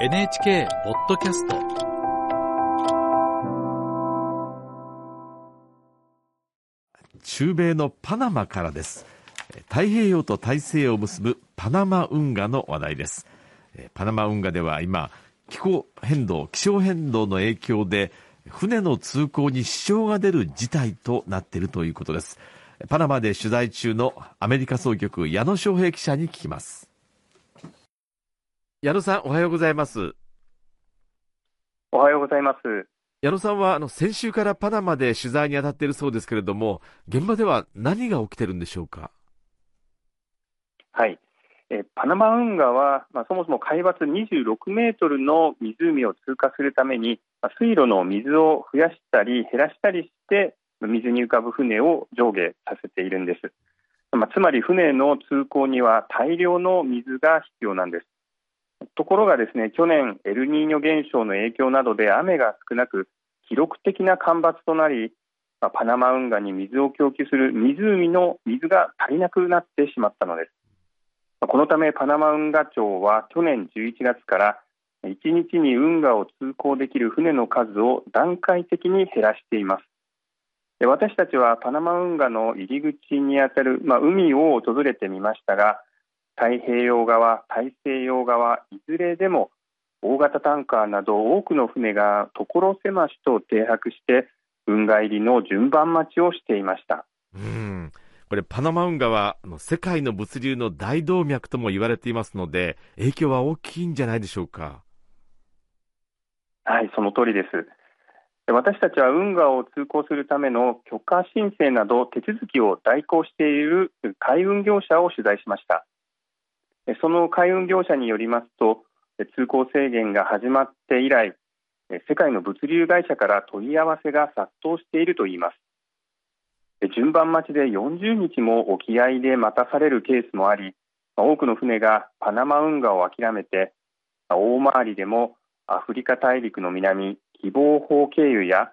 NHK ポッドキャスト。中米のパナマからです。太平洋と大西洋を結ぶパナマ運河の話題です。パナマ運河では今気候変動気象変動の影響で船の通行に支障が出る事態となっているということです。パナマで取材中のアメリカ総局矢野翔平記者に聞きます。矢野さんおはようございます。おはようございます。矢野さんはあの先週からパナマで取材に当たっているそうですけれども現場では何が起きているんでしょうか？はい。えパナマ運河は、まあ、そもそも海抜26メートルの湖を通過するために、まあ、水路の水を増やしたり減らしたりして水に浮かぶ船を上下させているんです、まあ、つまり船の通行には大量の水が必要なんですところがですね去年エルニーニョ現象の影響などで雨が少なく記録的な干ばつとなりまパナマ運河に水を供給する湖の水が足りなくなってしまったのです。このためパナマ運河庁は去年11月から1日に運河を通行できる船の数を段階的に減らしています。私たちはパナマ運河の入り口にあたる、まあ、海を訪れてみましたが太平洋側、大西洋側いずれでも大型タンカーなど多くの船が所狭しと停泊して運河入りの順番待ちをしていました。うん。これパナマ運河は世界の物流の大動脈とも言われていますので影響は大きいんじゃないでしょうか？はいその通りです。私たちは運河を通行するための許可申請など手続きを代行している海運業者を取材しましたその海運業者によりますと通行制限が始まって以来世界の物流会社から問い合わせが殺到しているといいます。順番待ちで40日も沖合で待たされるケースもあり多くの船がパナマ運河を諦めて大回りでもアフリカ大陸の南希望法経由や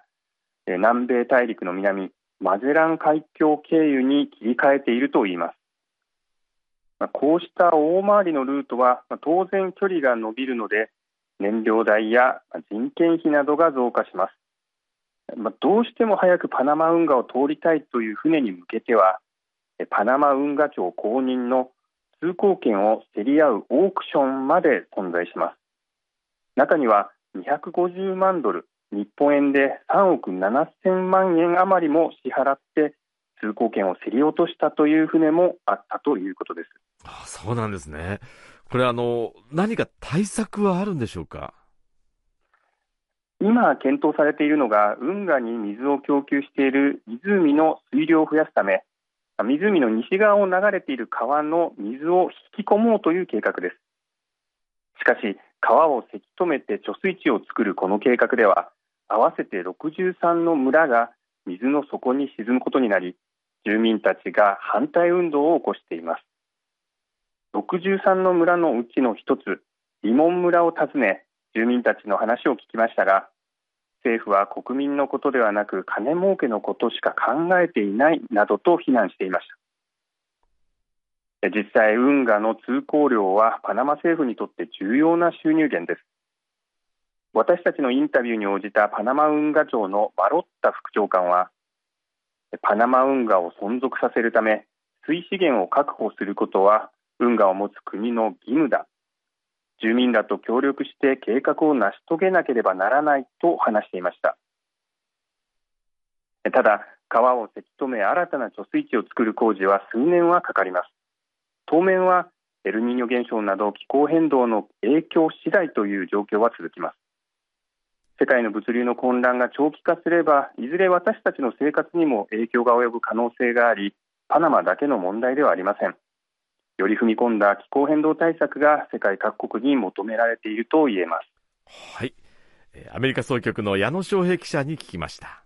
南米大陸の南マゼラン海峡経由に切り替えているといいます。こうした大回りのルートは当然距離が伸びるので燃料代や人件費などが増加します。どうしても早くパナマ運河を通りたいという船に向けてはパナマ運河庁公認の通行権を競り合うオークションまで存在します。中には250万ドル日本円で3億7000万円余りも支払って通行権を競り落としたという船もあったということです。あそうなんですね。これあの何か対策はあるんでしょうか？今検討されているのが運河に水を供給している湖の水量を増やすため湖の西側を流れている川の水を引き込もうという計画です。しかし川をせき止めて貯水池を作るこの計画では合わせて63の村が水の底に沈むことになり住民たちが反対運動を起こしています。63の村のうちの一つリモン村を訪ね住民たちの話を聞きましたが政府は国民のことではなく金儲けのことしか考えていないなどと非難していました。実際運河の通行量はパナマ政府にとって重要な収入源です。私たちのインタビューに応じたパナマ運河庁のマロッタ副長官はパナマ運河を存続させるため水資源を確保することは運河を持つ国の義務だ。住民らと協力して計画を成し遂げなければならないと話していました。ただ川をせき止め新たな貯水池を作る工事は数年はかかります。当面はエルニーニョ現象など気候変動の影響次第という状況は続きます。世界の物流の混乱が長期化すればいずれ私たちの生活にも影響が及ぶ可能性がありパナマだけの問題ではありませんより踏み込んだ気候変動対策が世界各国に求められていると言えます。はい。アメリカ総局の矢野翔平記者に聞きました。